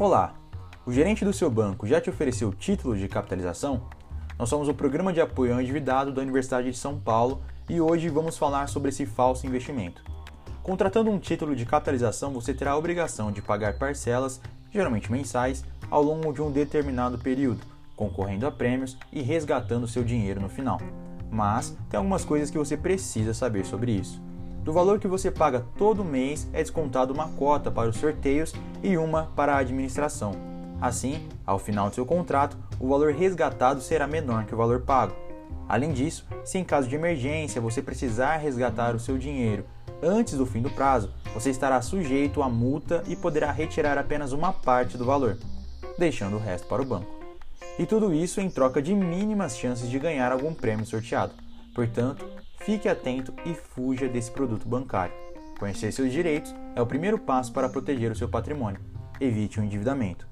Olá! O gerente do seu banco já te ofereceu título de capitalização? Nós somos o programa de apoio ao endividado da Universidade de São Paulo e hoje vamos falar sobre esse falso investimento. Contratando um título de capitalização, você terá a obrigação de pagar parcelas, geralmente mensais, ao longo de um determinado período, concorrendo a prêmios e resgatando seu dinheiro no final. Mas tem algumas coisas que você precisa saber sobre isso. Do valor que você paga todo mês é descontado uma cota para os sorteios e uma para a administração. Assim, ao final do seu contrato, o valor resgatado será menor que o valor pago. Além disso, se em caso de emergência você precisar resgatar o seu dinheiro antes do fim do prazo, você estará sujeito a multa e poderá retirar apenas uma parte do valor, deixando o resto para o banco. E tudo isso em troca de mínimas chances de ganhar algum prêmio sorteado. Portanto, fique atento e fuja desse produto bancário. Conhecer seus direitos é o primeiro passo para proteger o seu patrimônio. Evite o endividamento.